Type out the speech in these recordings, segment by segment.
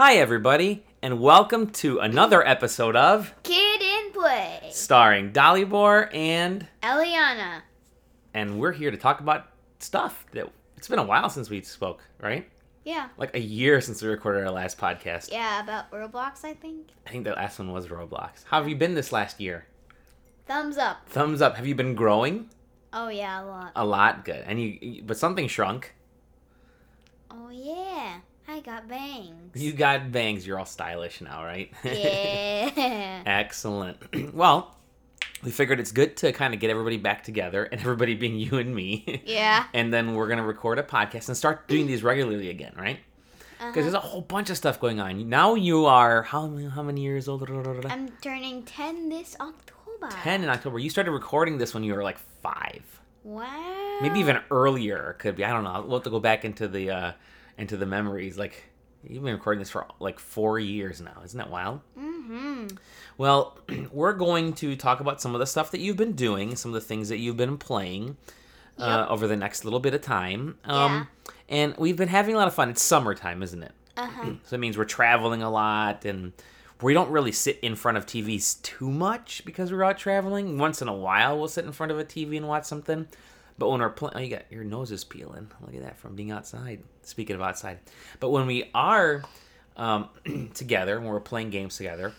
Hi, everybody, and welcome to another episode of Kid in Play. starring Dalibor and Eliana. and we're here to talk about stuff that it's been a while since we spoke, right? Yeah. Like a year since we recorded our last podcast. Yeah, about Roblox, I think. I think the last one was Roblox. How have you been this last year? Thumbs up. Thumbs up. Have you been growing Oh, yeah, a lot. a lot? Good. And you- but something shrunk. Oh, yeah. I got bangs. You got bangs. You're all stylish now, right? Yeah. Excellent. well, we figured it's good to kind of get everybody back together and everybody being you and me. yeah. and then we're going to record a podcast and start doing these regularly again, right? Because Uh-huh. there's a whole bunch of stuff going on. Now you are how many, how many years old? I'm turning 10 this October. 10 in October. You started recording this when you were like 5. Wow. Maybe even earlier could be. I don't know. We'll have to go back into the uh into the memories like You've been recording this for like four years now. Isn't that wild? Mm-hmm. Well, we're going to talk about some of the stuff that you've been doing, some of the things that you've been playing uh, over the next little bit of time. Um, And we've been having a lot of fun. It's summertime, isn't it? Uh-huh. So it means we're traveling a lot and we don't really sit in front of TVs too much because we're out traveling. Once in a while, we'll sit in front of a TV and watch something. But when we're playing, oh, you got your nose is peeling. Look at that from being outside. Speaking of outside, but when we are um, together, when we're playing games together,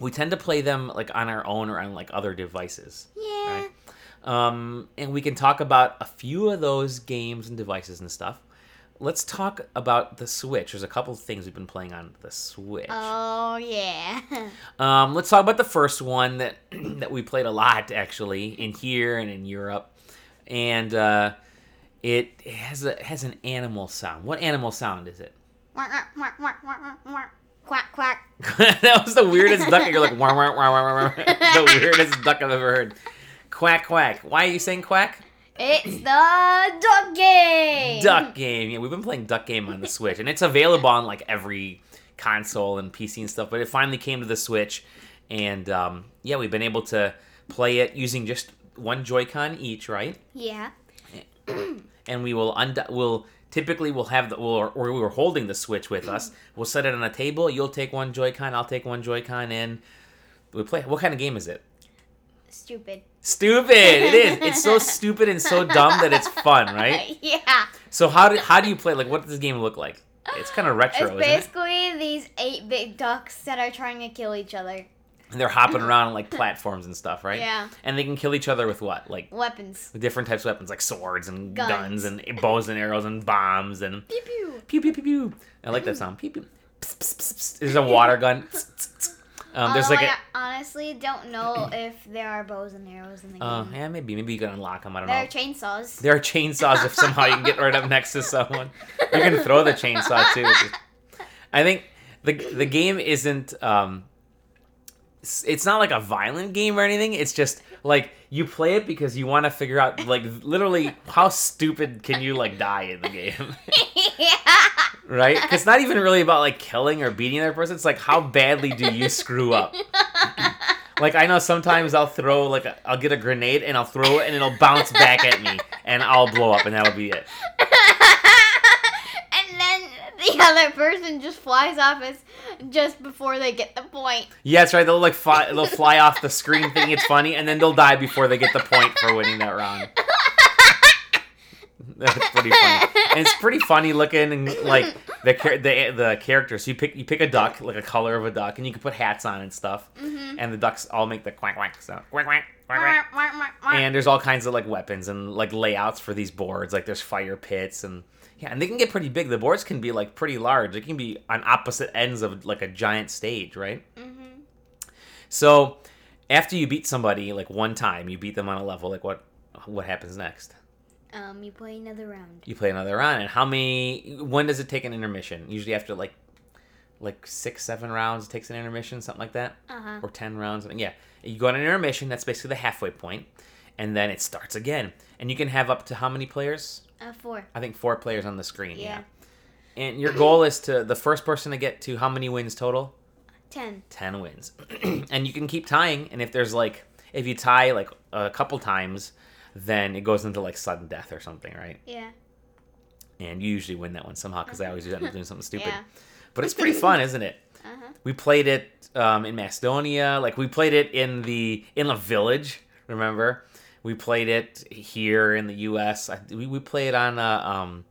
we tend to play them like on our own or on like other devices. Yeah. Right. Um, and we can talk about a few of those games and devices and stuff. Let's talk about the Switch. There's a couple of things we've been playing on the Switch. Oh, yeah. Um, let's talk about the first one that that we played a lot actually in here and in Europe, and uh, it has a has an animal sound. What animal sound is it? Quack, quack, that was the weirdest duck. You're like wah, wah, wah. the weirdest duck I've ever heard. Quack quack. Why are you saying quack? It's the duck game. Duck game. Yeah, we've been playing Duck game on the Switch, and it's available on like every console and PC and stuff. But it finally came to the Switch, and um, yeah, we've been able to play it using just one Joy-Con each, right? Yeah. And we will und- we'll typically we'll have the we'll, or we were holding the Switch with us. We'll set it on a table. You'll take one Joy-Con. I'll take one Joy-Con, and we play. What kind of game is it? Stupid. Stupid. It is. It's so stupid and so dumb that it's fun, right? yeah. So how do how do you play? Like, what does this game look like? It's kind of retro, It's isn't it? basically these eight big ducks that are trying to kill each other. And they're hopping around on like platforms and stuff, right? Yeah. And they can kill each other with what? Like Weapons. different types of weapons, like swords and guns, Guns. and bows and arrows and bombs and Pew pew. pew pew pew pew. I like that sound. Pew pew. Pss, pss, pss. There's a water gun. Um, there's Although like a. I honestly don't know if there are bows and arrows in the game. Uh, yeah, maybe maybe you can unlock them. I don't there know. There are chainsaws. There are chainsaws if somehow you can get right up next to someone. You can throw the chainsaw too. I think the the game isn't um it's- not like a violent game or anything. It's just like you play it because you want to figure out like literally how stupid can you like die in the game, yeah. right? it's not even really about like killing or beating the other person. It's like how badly do you screw up? Like I know sometimes I'll throw like a, I'll get a grenade and I'll throw it and it'll bounce back at me and I'll blow up and that'll be it. And then the other person just flies off as just before they get the point. Yeah, that's right. They'll like fly, they'll fly off the screen thinking it's funny, and then they'll die before they get the point for winning that round. That's pretty funny. And it's pretty funny looking, and like the the the characters. You pick you pick a duck, like a color of a duck, and you can put hats on and stuff. Mm-hmm. And the ducks all make the quack quack sound. Quack quack quack quack. And there's all kinds of like weapons and like layouts for these boards. Like there's fire pits and yeah, and they can get pretty big. The boards can be like pretty large. They can be on opposite ends of like a giant stage, right? Mhm. So after you beat somebody like one time, you beat them on a level. Like what what happens next? Um, you play another round. You play another round. And how many? When does it take an intermission? Usually after like like six seven rounds, it takes an intermission, something like that, Uh huh. or ten rounds. Yeah, you go on an intermission. That's basically the halfway point, and then it starts again. And you can have up to how many players? Uh, four. I think four players on the screen. Yeah. And your goal is to the first person to get to how many wins total? Ten. 10 wins. and you can keep tying. And if there's like, if you tie like a couple times, then it goes into like sudden death or something, right? Yeah. And you usually win that one somehow because I always end up doing something stupid. Yeah. but it's pretty fun, isn't it? Uh-huh. We played it um, in Macedonia. Like we played it in the in a village. Remember, we played it here in the U.S. I, we we played it on. Uh, um,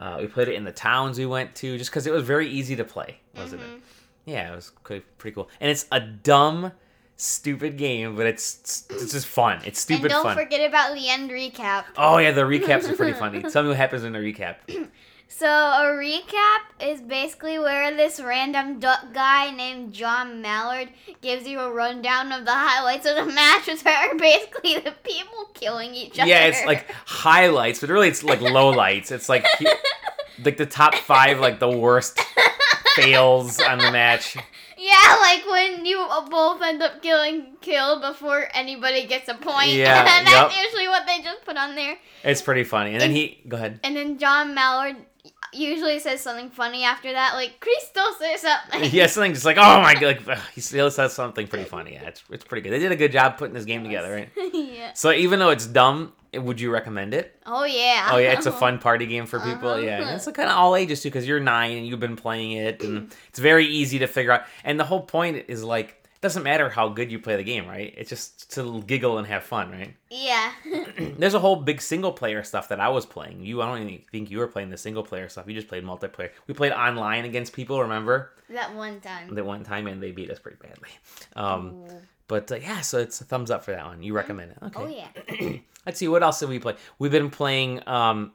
uh, we played it in the towns we went to, just because it was very easy to play, wasn't Mm-hmm. it? Yeah, it was pretty, pretty cool. And it's a dumb, stupid game, but it's it's just fun. It's stupid And don't fun. forget about the end recap. Oh yeah, the recaps are pretty funny. Tell me what happens in the recap. So a recap is basically where this random duck guy named John Mallard gives you a rundown of the highlights of the match, which are basically the people killing each other. Yeah, it's like highlights, but really it's like lowlights. It's like he- like the top five, like the worst fails on the match. yeah, like when you both end up killing killed before anybody gets a point. Yeah, and that's yep. usually what they just put on there. It's pretty funny. And then he go ahead. And then John Mallard usually says something funny after that, like Christos or something. yeah, something just like oh my god, like he still says something pretty funny. Yeah, it's it's pretty good. They did a good job putting this game together, right? yeah. So even though it's dumb, would you recommend it? Oh yeah. Oh yeah, it's a fun party game for people. Uh-huh. Yeah, it's kind of all ages too, because you're nine and you've been playing it, and it's very easy to figure out. And the whole point is like, it doesn't matter how good you play the game, right? It's just to giggle and have fun, right? Yeah. There's a whole big single player stuff that I was playing. You, I don't even think you were playing the single player stuff. You just played multiplayer. We played online against people. Remember that one time. that one time, and they beat us pretty badly. Um, Ooh. but uh, yeah, so it's a thumbs up for that one. You recommend it? Okay. Oh yeah. Let's see what else did we play. We've been playing. Um,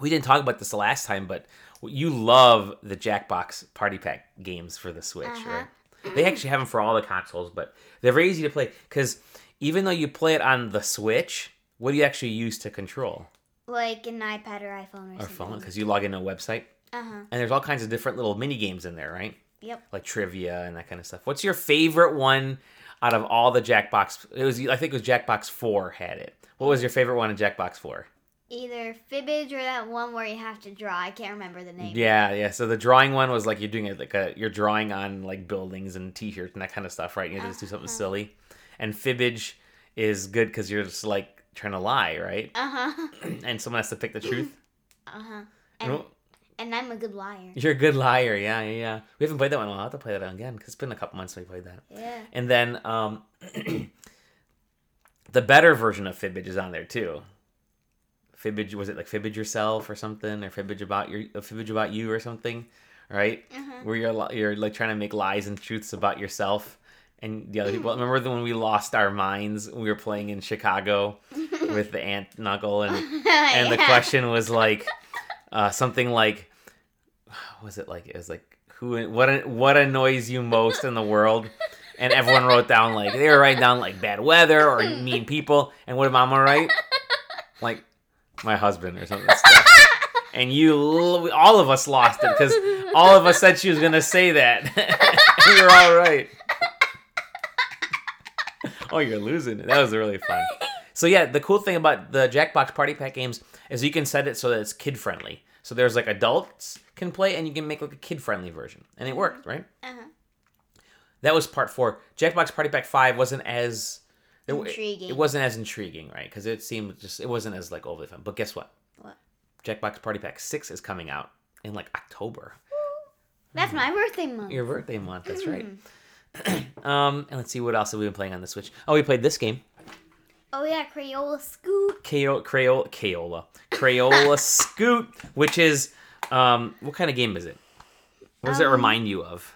we didn't talk about this the last time, but you love the Jackbox Party Pack games for the Switch, Uh-huh. right? They actually have them for all the consoles, but they're very easy to play because even though you play it on the Switch, what do you actually use to control Like an iPad or iPhone or, or something. phone? Because you log into a website Uh huh. and there's all kinds of different little mini games in there, right? Yep. Like trivia and that kind of stuff. What's your favorite one out of all the Jackbox? It was I think it was Jackbox Four had it. What was your favorite one in Jackbox Four? Either Fibbage or that one where you have to draw. I can't remember the name. Yeah, yeah. So the drawing one was like you're doing it like a you're drawing on like buildings and T-shirts and that kind of stuff, right? You just do something Uh-huh. silly. And fibbage is good because you're just like trying to lie, right? Uh huh. And someone has to pick the truth. Uh huh. And, and I'm a good liar. You're a good liar. Yeah, yeah, yeah. We haven't played that one. I'll have to play that again because it's been a couple months since we played that. Yeah. And then um, the better version of fibbage is on there too. Fibbage was it like fibbage yourself or something, or fibbage about your fibbage about you or something, right? Uh-huh. Where you're you're like trying to make lies and truths about yourself and the other people. Remember the- when we lost our minds? We were playing in Chicago with the ant knuckle, and and the question was like uh, something like, was it like it was like who what what annoys you most in the world? And everyone wrote down like they were writing down like bad weather or mean people. And what did Mama write? Like my husband or something. And you, all of us lost it because all of us said she was gonna say that. we were all right. Oh, you're losing it. That was really fun. So yeah, the cool thing about the Jackbox Party Pack games is you can set it so that it's kid friendly. So there's like adults can play, and you can make like a kid friendly version, and it worked, right? Uh-huh. That was part four. Jackbox Party Pack Five wasn't as it, Intriguing. It wasn't as intriguing, right? Because it seemed just it wasn't as like overly fun. But guess what? What? Jackbox Party Pack Six is coming out in like October. That's my birthday month. Your birthday month. That's right. um, and let's see what else have we been playing on the Switch. Oh, we played this game. Oh yeah, Crayola Scoot. Crayola, Crayola, Crayola, Crayola Scoot, which is um, what kind of game is it? What does it Um, remind you of?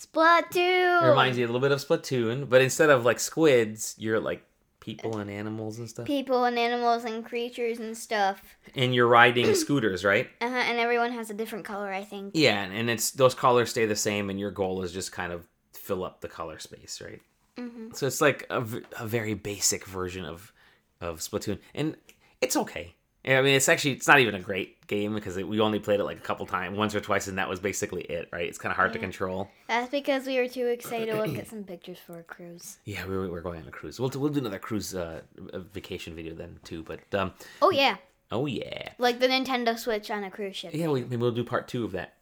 Splatoon. It reminds you a little bit of Splatoon, but instead of like squids, you're like people and animals and stuff. People and animals and creatures and stuff. And you're riding scooters, right? Uh-huh, and everyone has a different color, I think. Yeah, and- it's those colors stay the same, and your goal is just kind of fill up the color space, right? Mm-hmm. So it's like a very basic version of of Splatoon, and it's okay. I mean, it's actually it's not even a great game because it, we only played it like a couple times, once or twice, and that was basically it, right? It's kind of hard to control. That's because we were too excited to look at some pictures for a cruise. Yeah, we were, we're going on a cruise. We'll do- we'll do another cruise uh, vacation video then too. But um, Oh yeah, oh yeah, like the Nintendo Switch on a cruise ship. yeah, we, maybe we'll do part two of that.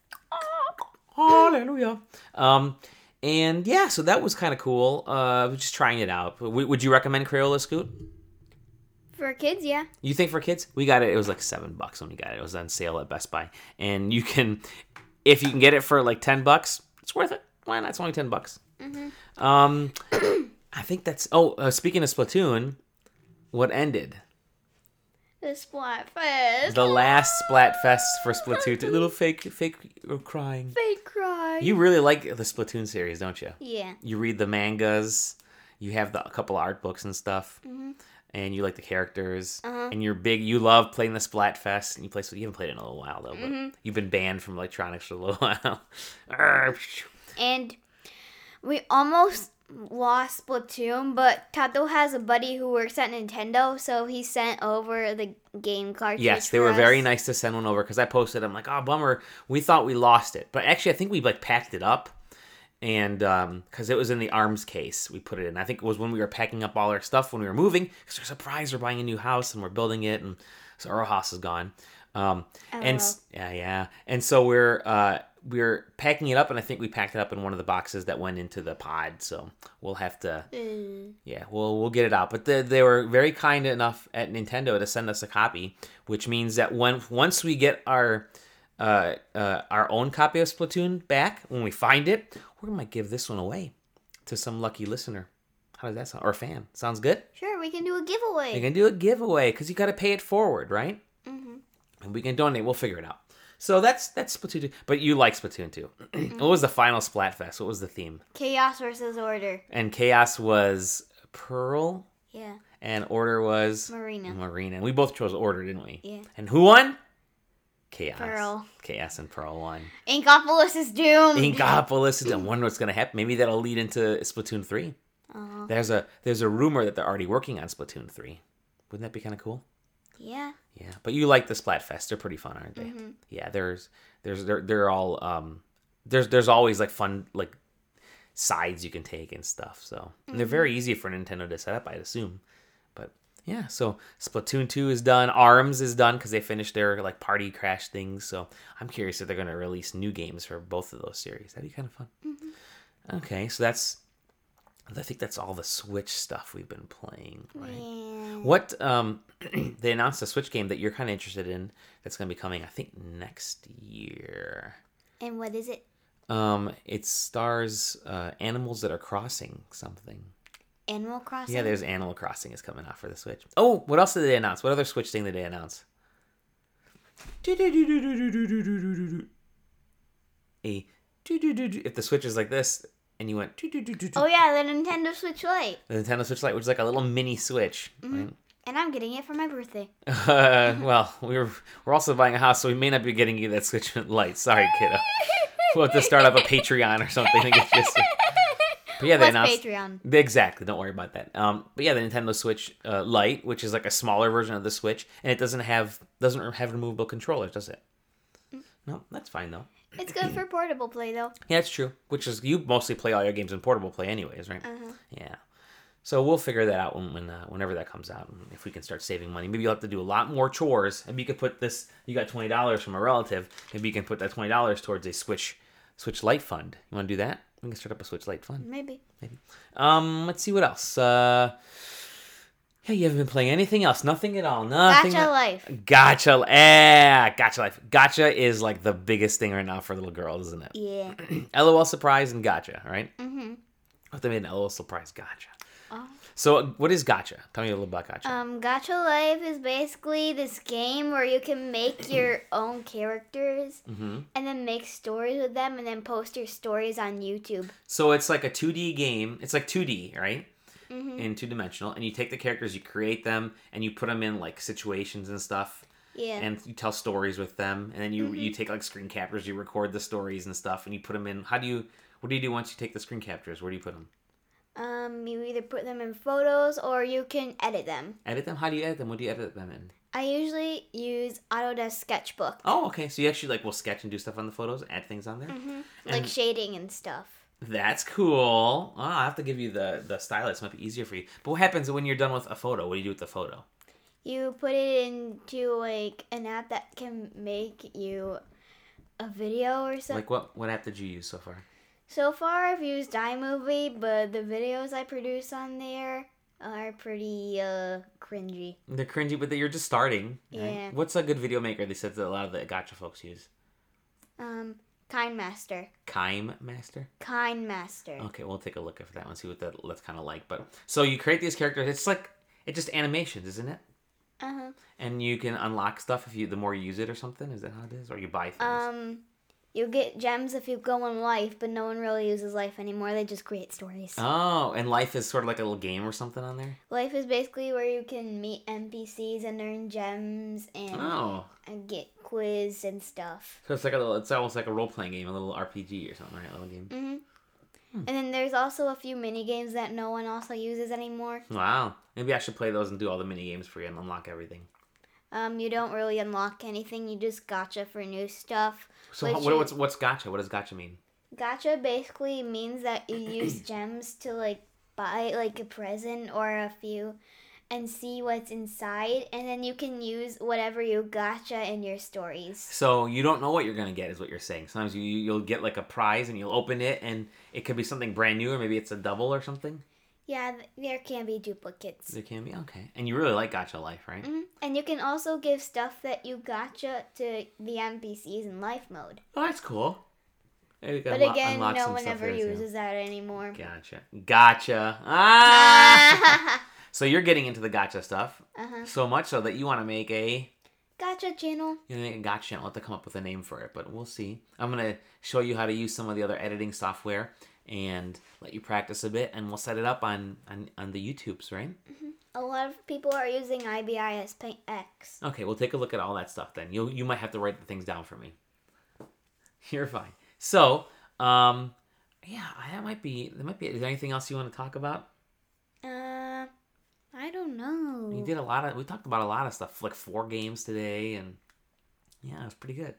Hallelujah. Um, and yeah, so that was kind of cool. Uh, just trying it out. W- would you recommend Crayola Scoot? For kids, yeah. You think for kids? We got it. It was like seven bucks when we got it. It was on sale at Best Buy, and you can. if you can get it for like ten bucks, it's worth it. Why not? It's only ten bucks. Mm-hmm. Um, I think that's. Oh, uh, speaking of Splatoon, what ended? The Splatfest. The last Splatfest for Splatoon. two. Little fake, fake uh, crying. fake cry. You really like the Splatoon series, don't you? Yeah. You read the mangas. You have the, a couple art books and stuff. And you like the characters. Uh-huh. And you're big. You love playing the Splatfest. And you play. so You haven't played it in a little while though. But Mm-hmm. you've been banned from electronics for a little while. And we almost lost Splatoon, but Tato has a buddy who works at Nintendo, so he sent over the game cartridge. Yes, they were very nice to send one over because I posted. I'm like, oh bummer, we thought we lost it, but actually I think we like packed it up, and because it was in the arms case, we put it in. I think it was when we were packing up all our stuff when we were moving because we're surprised we're buying a new house and we're building it, and so our house is gone. Um, and yeah, yeah, and so we're uh, we're packing it up, and I think we packed it up in one of the boxes that went into the pod. So we'll have to Mm. yeah, well, we'll get it out. But they, they were very kind enough at Nintendo to send us a copy, which means that when once we get our uh, uh, our own copy of Splatoon back, when we find it, we're gonna give this one away to some lucky listener. How does that sound? Or fan? Sounds good. Sure, we can do a giveaway. We can do a giveaway because you got to pay it forward, right? Mm-hmm. And we can donate. We'll figure it out. So that's that's Splatoon 2. But you like Splatoon 2. what was the final Splatfest? What was the theme? Chaos versus Order. And Chaos was Pearl, Yeah. and Order was Marina. Marina. And we both chose Order, didn't we? Yeah. And who won? Chaos. Pearl. Chaos and Pearl 1. Inkopolis is doomed. Inkopolis. I wonder what's gonna happen. Maybe that'll lead into Splatoon 3. Uh, There's a there's a rumor that they're already working on Splatoon 3. Wouldn't that be kind of cool? yeah. Yeah, but you like the Splatfest. They're pretty fun, aren't they? Mhm. Yeah, there's there's they're they're all um there's there's always like fun like sides you can take and stuff. So and they're very easy for Nintendo to set up, I'd assume. But yeah, so Splatoon 2 is done. ARMS is done because they finished their like party crash things. So I'm curious if they're going to release new games for both of those series. That'd be kind of fun. Okay, so that's I think that's all the Switch stuff we've been playing, right? Yeah. What um they announced a Switch game that you're kind of interested in that's going to be coming I think next year. And what is it? Um it stars uh animals that are crossing something. Animal Crossing. Yeah, there's Animal Crossing is coming out for the Switch. Oh, what else did they announce? What other Switch thing did they announce? A if the Switch is like this and you went Oh yeah, the Nintendo Switch Lite. the Nintendo Switch Lite, which is like a little mini Switch, right? And I'm getting it for my birthday. Uh, well, we're we're also buying a house, so we may not be getting you that Switch Lite. Sorry, kiddo. We'll have to start up a Patreon or something to get you. But yeah, they announced Patreon? exactly. Don't worry about that. Um, but yeah, the Nintendo Switch uh, Lite, which is like a smaller version of the Switch, and it doesn't have doesn't have removable controllers, does it? No, that's fine though. It's good for portable play though. Yeah, it's true. Which is you mostly play all your games in portable play, anyways, right? Uh-huh. Yeah. So we'll figure that out when, when uh, whenever that comes out. If we can start saving money, maybe you'll have to do a lot more chores. Maybe you could put this. You got twenty dollars from a relative. Maybe you can put that twenty dollars towards a Switch Switch Lite fund. You want to do that? We can start up a Switch Lite fund. Maybe. Um, let's see what else. Uh, yeah, you haven't been playing anything else. Nothing at all. Nothing. Gacha Life. Gotcha. Yeah, Gacha Life. Gotcha is like the biggest thing right now for little girls, isn't it? Yeah. LOL surprise and Gotcha, right? mm-hmm. What they made an LOL surprise Gotcha. Oh. So what is Gotcha? Tell me a little about Gotcha. Um, Gacha Life is basically this game where you can make your own characters hmm and then make stories with them and then post your stories on YouTube. So it's like a 2D game. It's like 2D, right? Mm-hmm. In two dimensional, and you take the characters, you create them, and you put them in like situations and stuff, Yeah. and you tell stories with them, and then you you take like screen captures, you record the stories and stuff, and you put them in. How do you? What do you do once you take the screen captures? Where do you put them? Um, you either put them in photos or you can edit them. Edit them? How do you edit them? What do you edit them in? I usually use Autodesk Sketchbook. Oh, okay. So you actually like will sketch and do stuff on the photos, add things on there. hmm Like shading and stuff. That's cool. Oh, I have to give you the the stylus. Might be easier for you. But what happens when you're done with a photo? What do you do with the photo? You put it into like an app that can make you a video or something. Like what what app did you use so far? So far, I've used iMovie, but the videos I produce on there are pretty uh cringy. They're cringy, but you're just starting. right? Yeah. What's a good video maker? They said that a lot of the gotcha folks use. Um, KineMaster. Kime Master. KineMaster. Okay, we'll take a look at that one, see what that that's kind of like. But so you create these characters. It's like it's just animations, isn't it? Uh huh. And you can unlock stuff if you the more you use it or something. Is that how it is? Or you buy things? Um, you get gems if you go in life, but no one really uses life anymore. They just create stories. oh, and life is sort of like a little game or something on there. Life is basically where you can meet NPCs and earn gems and, Oh, and get quiz and stuff. so it's like a little. It's almost like a role playing game, a little RPG or something, right? A little game. hmm Hmm. And then there's also a few mini games that no one also uses anymore. Wow. Maybe I should play those and do all the mini games for you and unlock everything. Um, you don't really unlock anything. You just gotcha for new stuff. So how- what's what's gotcha? What does gotcha mean? Gotcha basically means that you use gems to like buy like a present or a few and see what's inside and then you can use whatever you gotcha in your stories. So you don't know what you're gonna get, is what you're saying. Sometimes you you'll get like a prize and you'll open it and it could be something brand new or maybe it's a double or something. Yeah, there can be duplicates. There can be okay. And you really like gacha life, right? hmm And you can also give stuff that you gotcha to the NPCs in life mode. Oh, that's cool. There you go. But Unlo- again, no one ever uses that anymore. Gotcha. Gotcha. Ah! so you're getting into the gotcha stuff uh-huh. so much so that you want to make a Gotcha channel. you know, make a gotcha channel. I'll have to come up with a name for it, but we'll see. I'm gonna show you how to use some of the other editing software and let you practice a bit, and we'll set it up on on, on the YouTubes, right? A lot of people are using IBIS Paint X. Okay, we'll take a look at all that stuff then. You you might have to write the things down for me. You're fine. So, um, yeah, that might be that might be. Is there anything else you want to talk about? Uh, I don't know. We did a lot of. We talked about a lot of stuff, like four games today, and yeah, it was pretty good.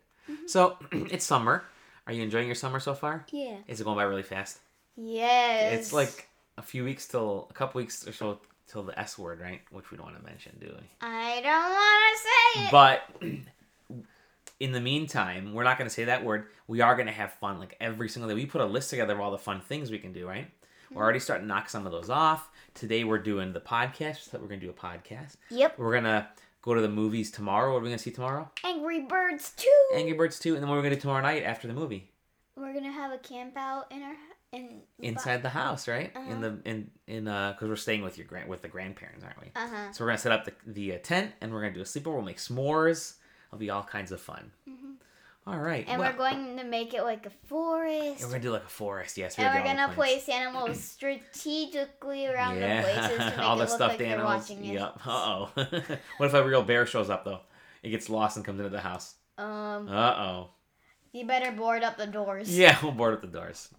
So it's summer. Are you enjoying your summer so far? Yeah. Is it going by really fast? Yes. It's like a few weeks till a couple weeks or so till the S word, right? Which we don't want to mention, do we? I don't want to say it. But in the meantime, we're not going to say that word. We are going to have fun like every single day. We put a list together of all the fun things we can do, right? We're mm-hmm. already starting to knock some of those off. Today we're doing the podcast. So we're going to do a podcast. Yep. We're going to go to the movies tomorrow. What are we going to see tomorrow? Angry Birds 2. Angry Birds 2. And then what are we going to do tomorrow night after the movie? We're gonna have a camp out in our in Inside the house, right? In Uh-huh. the in in uh because we're staying with your grand with the grandparents, aren't we? Uh huh. So we're gonna set up the, the uh, tent and we're gonna do a sleepover. We'll make s'mores. It'll be all kinds of fun. All right. Mm-hmm. And well, we're going to make it like a forest. we're gonna do like a forest. Yes. and we're gonna do all gonna the plants. place animals strategically around yeah. the places to make all the stuffed like animals. Yep. Uh oh. what if a real bear shows up though? It gets lost and comes into the house. Um, Uh oh. you better board up the doors. Yeah, we'll board up the doors.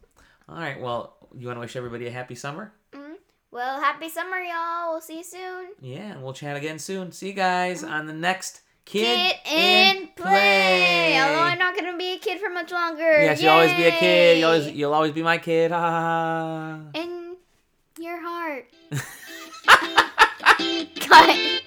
All right. Well, you want to wish everybody a happy summer? Mhm. Well, happy summer, y'all. We'll see you soon. Yeah, and we'll chat again soon. See you guys on the next Kid, Kid in play. Although I'm not gonna be a kid for much longer. Yes, you'll always be a kid. You'll always, you'll always be my kid. Ha. in your heart. Cut.